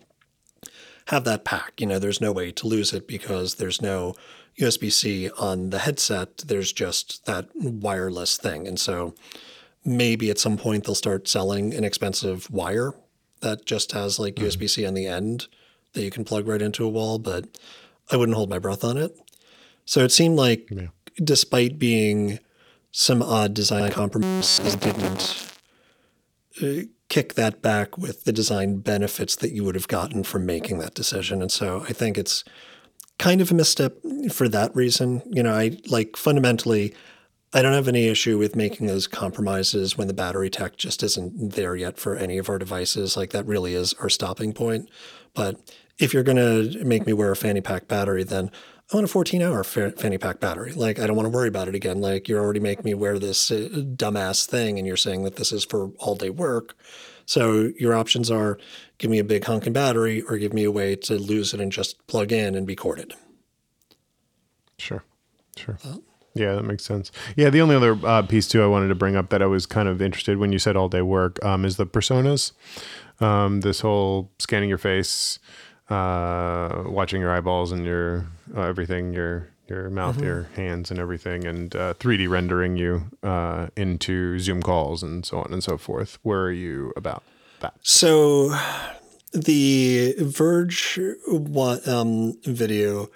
have that pack. You know, there's no way to lose it because there's no USB-C on the headset. There's just that wireless thing. And so maybe at some point they'll start selling an expensive wire that just has like mm-hmm. USB-C on the end that you can plug right into a wall, but I wouldn't hold my breath on it. So it seemed like yeah despite being some odd design compromises, didn't uh, kick that back with the design benefits that you would have gotten from making that decision. And so I think it's kind of a misstep for that reason. You know, I like fundamentally, I don't have any issue with making those compromises when the battery tech just isn't there yet for any of our devices. Like that really is our stopping point. But if you're going to make me wear a fanny pack battery, then I want a 14 hour fanny pack battery. Like, I don't want to worry about it again. Like, you're already making me wear this uh, dumbass thing, and you're saying that this is for all day work. So, your options are give me a big honking battery or give me a way to lose it and just plug in and be corded. Sure. Sure. yeah, that makes sense. Yeah, the only other uh, piece too I wanted to bring up that I was kind of interested when you said all day work um, is the personas. Um, this whole scanning your face, uh, watching your eyeballs and your uh, everything, your your mouth, mm-hmm. your hands, and everything, and uh, 3D rendering you uh, into Zoom calls and so on and so forth. Where are you about that? So, the Verge um, video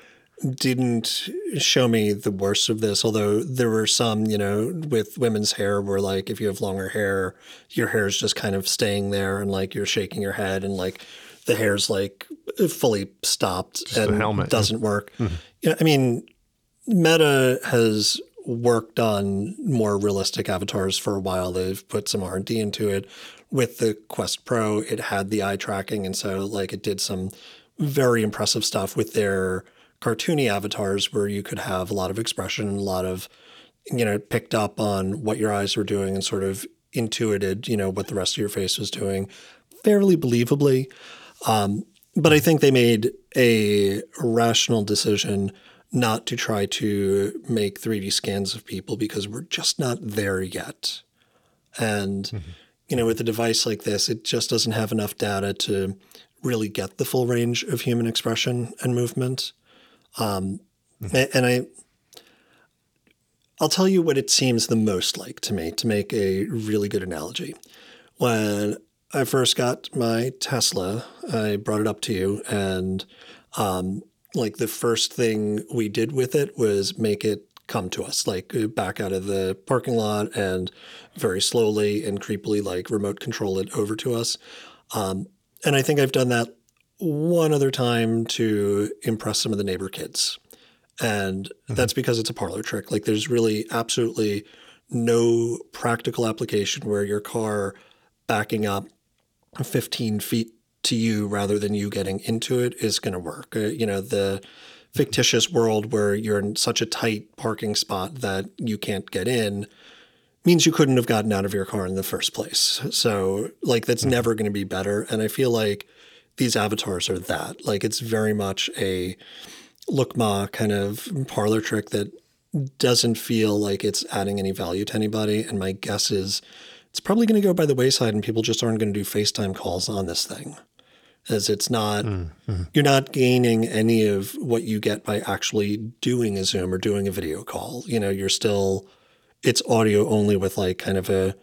didn't show me the worst of this, although there were some, you know, with women's hair where like if you have longer hair, your hair is just kind of staying there and like you're shaking your head and like the hair's like fully stopped just and helmet. doesn't work. Mm-hmm. Know, I mean, Meta has worked on more realistic avatars for a while. They've put some R and D into it. With the Quest Pro, it had the eye tracking, and so like it did some very impressive stuff with their cartoony avatars where you could have a lot of expression, a lot of, you know, picked up on what your eyes were doing and sort of intuited, you know, what the rest of your face was doing fairly believably. Um, but I think they made a rational decision not to try to make 3D scans of people because we're just not there yet. And, mm-hmm. you know, with a device like this, it just doesn't have enough data to really get the full range of human expression and movement. Um, mm-hmm. And I, I'll tell you what it seems the most like to me to make a really good analogy. When I first got my Tesla, I brought it up to you, and um, like the first thing we did with it was make it come to us, like back out of the parking lot and very slowly and creepily, like remote control it over to us. Um, and I think I've done that one other time to impress some of the neighbor kids. And mm-hmm. that's because it's a parlor trick. Like there's really absolutely no practical application where your car backing up 15 feet to you rather than you getting into it is going to work. Uh, you know, the fictitious world where you're in such a tight parking spot that you can't get in means you couldn't have gotten out of your car in the first place. So, like, that's mm-hmm. never going to be better. And I feel like these avatars are that. Like it's very much a look ma kind of parlor trick that doesn't feel like it's adding any value to anybody. And my guess is it's probably going to go by the wayside and people just aren't going to do FaceTime calls on this thing. As it's not, mm-hmm. you're not gaining any of what you get by actually doing a Zoom or doing a video call. You know, you're still, it's audio only with like kind of a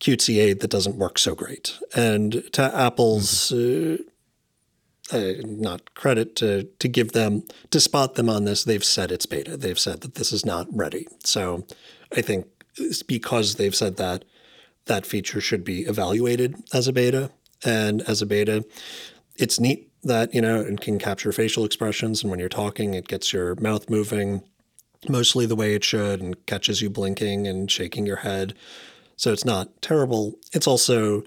cutesy aid that doesn't work so great. And to Apple's mm-hmm. uh, uh, not credit to to give them to spot them on this. They've said it's beta. They've said that this is not ready. So I think because they've said that, that feature should be evaluated as a beta. And as a beta, it's neat that you know it can capture facial expressions, and when you're talking, it gets your mouth moving mostly the way it should, and catches you blinking and shaking your head. So it's not terrible. It's also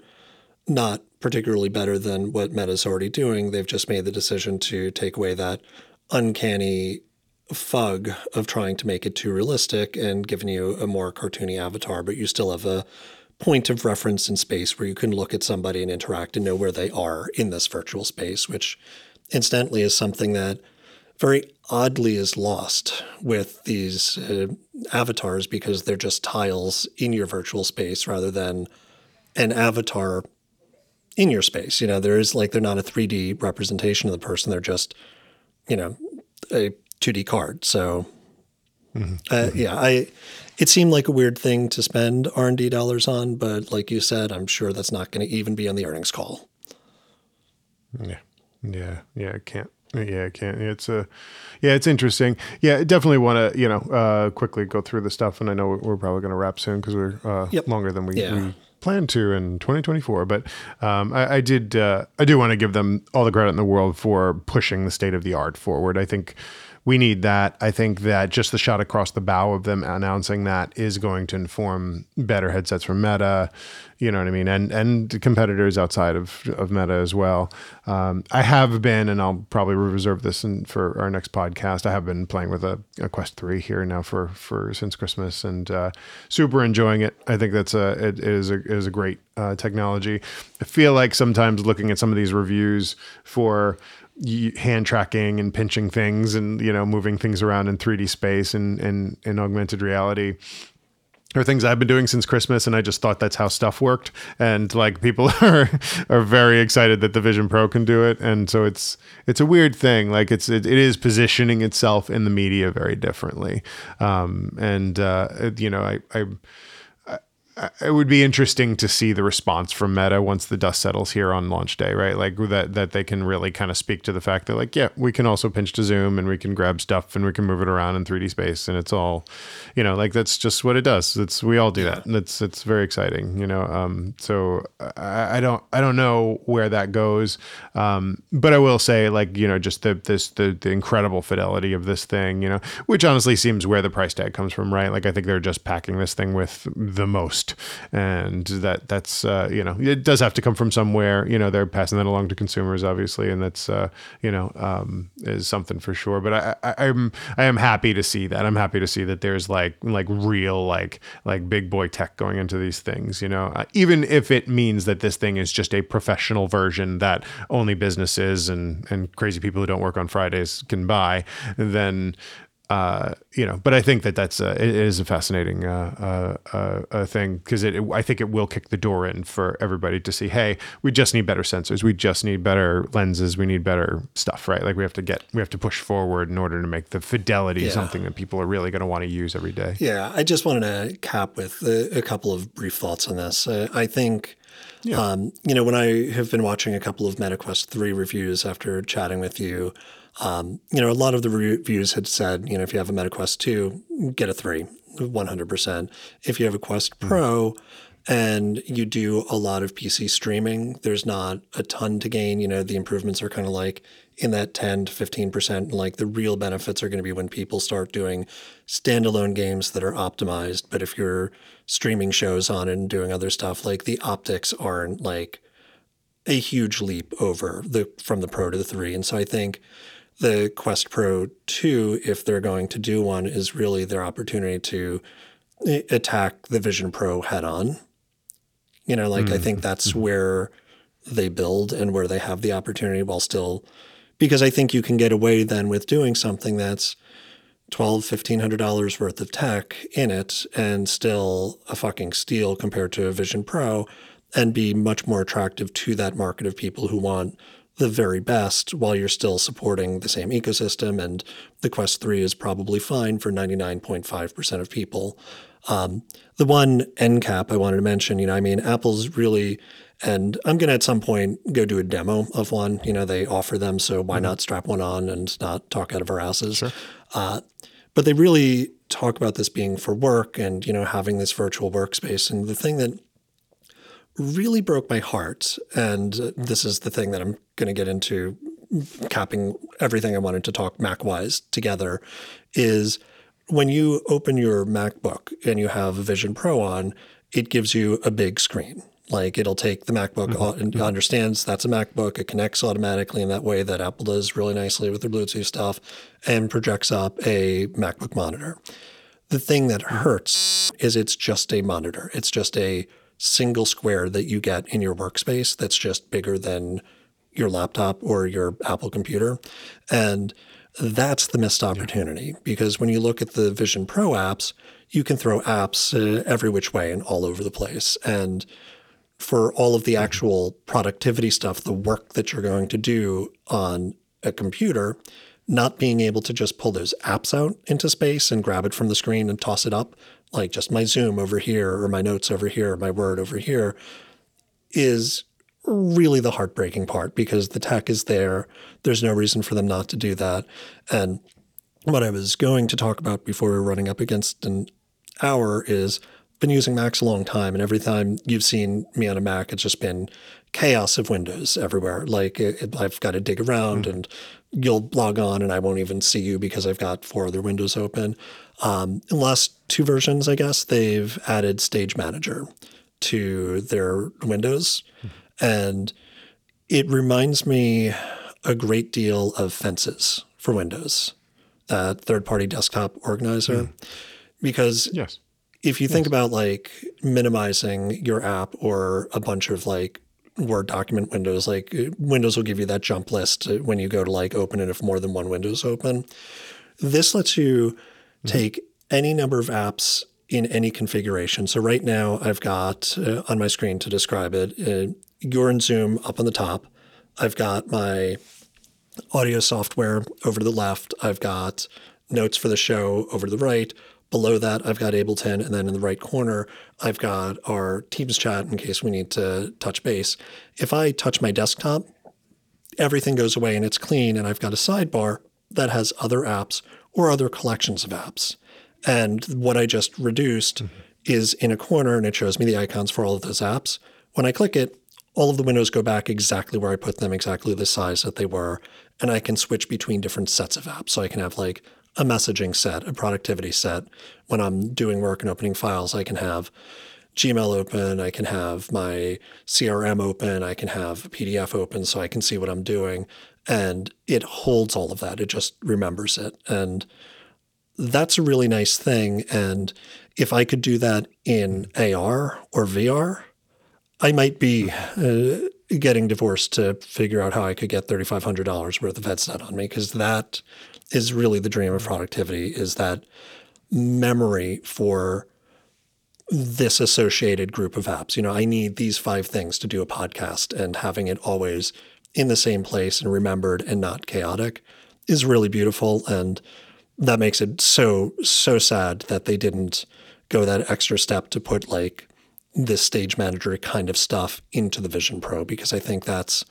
not particularly better than what Meta's already doing. They've just made the decision to take away that uncanny fug of trying to make it too realistic and giving you a more cartoony avatar, but you still have a point of reference in space where you can look at somebody and interact and know where they are in this virtual space, which incidentally is something that very oddly is lost with these uh, avatars because they're just tiles in your virtual space rather than an avatar in your space. You know, there is like they're not a 3D representation of the person; they're just, you know, a 2D card. So, mm-hmm. Uh, mm-hmm. yeah, I. It seemed like a weird thing to spend R and D dollars on, but like you said, I'm sure that's not going to even be on the earnings call. Yeah, yeah, yeah. I can't. Yeah, I can't. It's a, yeah, it's interesting. Yeah, definitely want to you know uh, quickly go through the stuff, and I know we're probably going to wrap soon because we're uh, yep. longer than we, yeah. we plan to in 2024. But um, I, I, did uh, I do want to give them all the credit in the world for pushing the state of the art forward. I think we need that. I think that just the shot across the bow of them announcing that is going to inform better headsets from Meta. You know what I mean, and and competitors outside of of Meta as well. Um, I have been, and I'll probably reserve this in, for our next podcast. I have been playing with a, a Quest three here now for for since Christmas, and uh, super enjoying it. I think that's a it is a is a great uh, technology. I feel like sometimes looking at some of these reviews for hand tracking and pinching things and you know moving things around in 3D space and in, in augmented reality are things I've been doing since Christmas, and I just thought that's how stuff worked. And like people are are very excited that the Vision Pro can do it, and so it's it's a weird thing. Like it's it, it is positioning itself in the media very differently. Um, and uh, you know, I I it would be interesting to see the response from Meta once the dust settles here on launch day, right? Like that that they can really kind of speak to the fact that like, yeah, we can also pinch to zoom and we can grab stuff and we can move it around in 3D space and it's all, you know, like that's just what it does. It's we all do that. And it's it's very exciting, you know. Um, so I, I don't I don't know where that goes, um, but I will say like you know just the this the the incredible fidelity of this thing, you know, which honestly seems where the price tag comes from, right? Like I think they're just packing this thing with the most and that that's uh, you know it does have to come from somewhere. You know they're passing that along to consumers, obviously, and that's uh, you know um, is something for sure. But I, I, I'm I am happy to see that. I'm happy to see that there's like like real like like big boy tech going into these things. You know, uh, even if it means that this thing is just a professional version that only businesses and and crazy people who don't work on Fridays can buy, then uh, you know, but I think that that's a, it is a fascinating uh, uh, uh thing because it, it, I think it will kick the door in for everybody to see. Hey, we just need better sensors. We just need better lenses. We need better stuff, right? Like we have to get we have to push forward in order to make the fidelity yeah. something that people are really going to want to use every day. Yeah, I just wanted to cap with a, a couple of brief thoughts on this. I think. Yeah. Um, you know, when I have been watching a couple of MetaQuest 3 reviews after chatting with you, um, you know, a lot of the reviews had said, you know, if you have a MetaQuest 2, get a 3, 100%. If you have a Quest mm-hmm. Pro and you do a lot of PC streaming, there's not a ton to gain. You know, the improvements are kind of like in that 10 to 15%. Like the real benefits are going to be when people start doing standalone games that are optimized. But if you're streaming shows on and doing other stuff, like the optics aren't like a huge leap over the from the Pro to the 3. And so I think the Quest Pro 2, if they're going to do one, is really their opportunity to attack the Vision Pro head on. You know, like mm-hmm. I think that's mm-hmm. where they build and where they have the opportunity while still because I think you can get away then with doing something that's twelve, fifteen hundred dollars worth of tech in it and still a fucking steal compared to a Vision Pro and be much more attractive to that market of people who want the very best while you're still supporting the same ecosystem. And the Quest 3 is probably fine for 99.5% of people. Um, the one end cap I wanted to mention, you know, I mean, Apple's really, and I'm going to at some point go do a demo of one. You know, they offer them, so why mm-hmm. not strap one on and not talk out of our asses? Sure. Uh, but they really talk about this being for work and, you know, having this virtual workspace. And the thing that really broke my heart. And this is the thing that I'm going to get into, capping everything I wanted to talk Mac wise together, is when you open your MacBook and you have Vision Pro on, it gives you a big screen. Like it'll take the MacBook mm-hmm. and mm-hmm. understands that's a MacBook. It connects automatically in that way that Apple does really nicely with their Bluetooth stuff and projects up a MacBook monitor. The thing that hurts is it's just a monitor. It's just a single square that you get in your workspace that's just bigger than your laptop or your Apple computer. And that's the missed opportunity yeah. because when you look at the Vision Pro apps, you can throw apps uh, every which way and all over the place. And for all of the actual productivity stuff, the work that you're going to do on a computer, not being able to just pull those apps out into space and grab it from the screen and toss it up like just my Zoom over here or my notes over here, my Word over here, is really the heartbreaking part because the tech is there. There's no reason for them not to do that. And what I was going to talk about before we are running up against an hour is been using Macs a long time, and every time you've seen me on a Mac, it's just been chaos of windows everywhere. Like it, I've got to dig around mm-hmm. and you'll log on and I won't even see you because I've got four other windows open. Um, in the last two versions, I guess, they've added Stage Manager to their windows. And it reminds me a great deal of Fences for Windows, that third party desktop organizer. Because Yes. If you think about like minimizing your app or a bunch of like Word document windows, like uh, Windows will give you that jump list uh, when you go to like open it if more than one window is open. This lets you take any number of apps in any configuration. So right now I've got uh, on my screen to describe it, uh, you're in Zoom up on the top. I've got my audio software over to the left. I've got notes for the show over to the right. Below that, I've got Ableton. And then in the right corner, I've got our Teams chat in case we need to touch base. If I touch my desktop, everything goes away and it's clean. And I've got a sidebar that has other apps or other collections of apps. And what I just reduced mm-hmm. is in a corner and it shows me the icons for all of those apps. When I click it, all of the windows go back exactly where I put them, exactly the size that they were. And I can switch between different sets of apps. So I can have like a messaging set, a productivity set. When I'm doing work and opening files, I can have Gmail open, I can have my CRM open, I can have a PDF open so I can see what I'm doing. And it holds all of that. It just remembers it. And that's a really nice thing. And if I could do that in AR or VR, I might be uh, getting divorced to figure out how I could get $3,500 worth of headset on me because that is really the dream of productivity is that memory for this associated group of apps. You know, I need these five things to do a podcast and having it always in the same place and remembered and not chaotic is really beautiful. And that makes it so, so sad that they didn't go that extra step to put like this stage manager kind of stuff into the Vision Pro because I think that's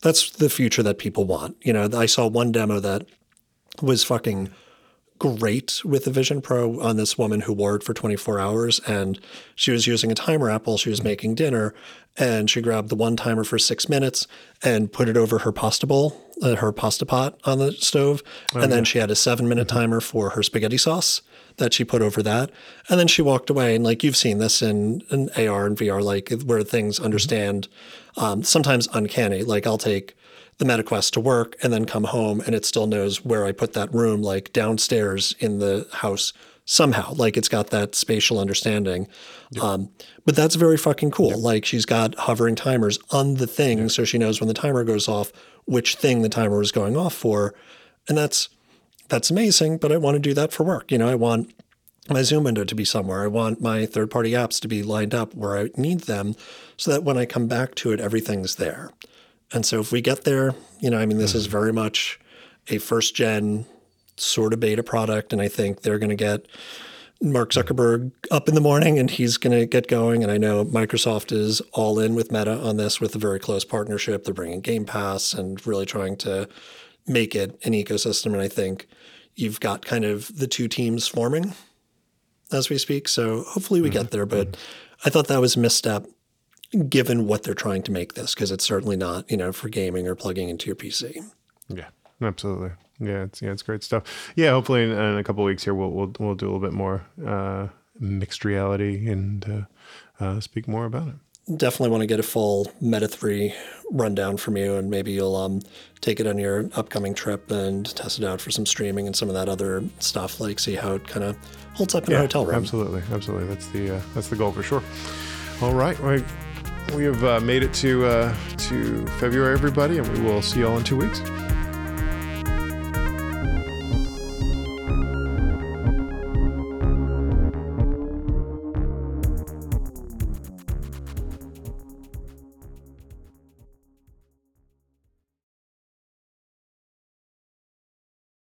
that's the future that people want. You know, I saw one demo that was fucking great with the Vision Pro on this woman who wore it for 24 hours. And she was using a timer app while she was making dinner. And she grabbed the one timer for six minutes and put it over her pasta bowl, uh, her pasta pot on the stove. and then she had a seven minute timer for her spaghetti sauce that she put over that. And then she walked away. And like you've seen this in, in AR and VR, like where things understand um, sometimes uncanny. Like I'll take the MetaQuest to work and then come home and it still knows where I put that room, like downstairs in the house somehow. Like it's got that spatial understanding. Um, but that's very fucking cool. Like she's got hovering timers on the thing so she knows when the timer goes off, which thing the timer is going off for. And that's that's amazing, but I want to do that for work. You know, I want my Zoom window to be somewhere. I want my third party apps to be lined up where I need them so that when I come back to it, everything's there. And so if we get there, you know, I mean, this is mm-hmm. very much a first gen sort of beta product. And I think they're going to get Mark Zuckerberg up in the morning and he's going to get going. And I know Microsoft is all in with Meta on this with a very close partnership. They're bringing Game Pass and really trying to make it an ecosystem. And I think you've got kind of the two teams forming as we speak. So hopefully we get there. But I thought that was a misstep given what they're trying to make this because it's certainly not, you know, for gaming or plugging into your PC. Yeah, absolutely. Yeah, it's yeah, it's great stuff. Yeah, hopefully in, in a couple weeks here we'll we'll we'll do a little bit more uh, mixed reality and uh, uh, speak more about it. Definitely want to get a full Meta 3 rundown from you, and maybe you'll um, take it on your upcoming trip and test it out for some streaming and some of that other stuff, like see how it kind of holds up in a hotel room. Absolutely, absolutely. That's the uh, that's the goal for sure. All right, right. We have uh, made it to uh, to February, everybody, and we will see you all in two weeks.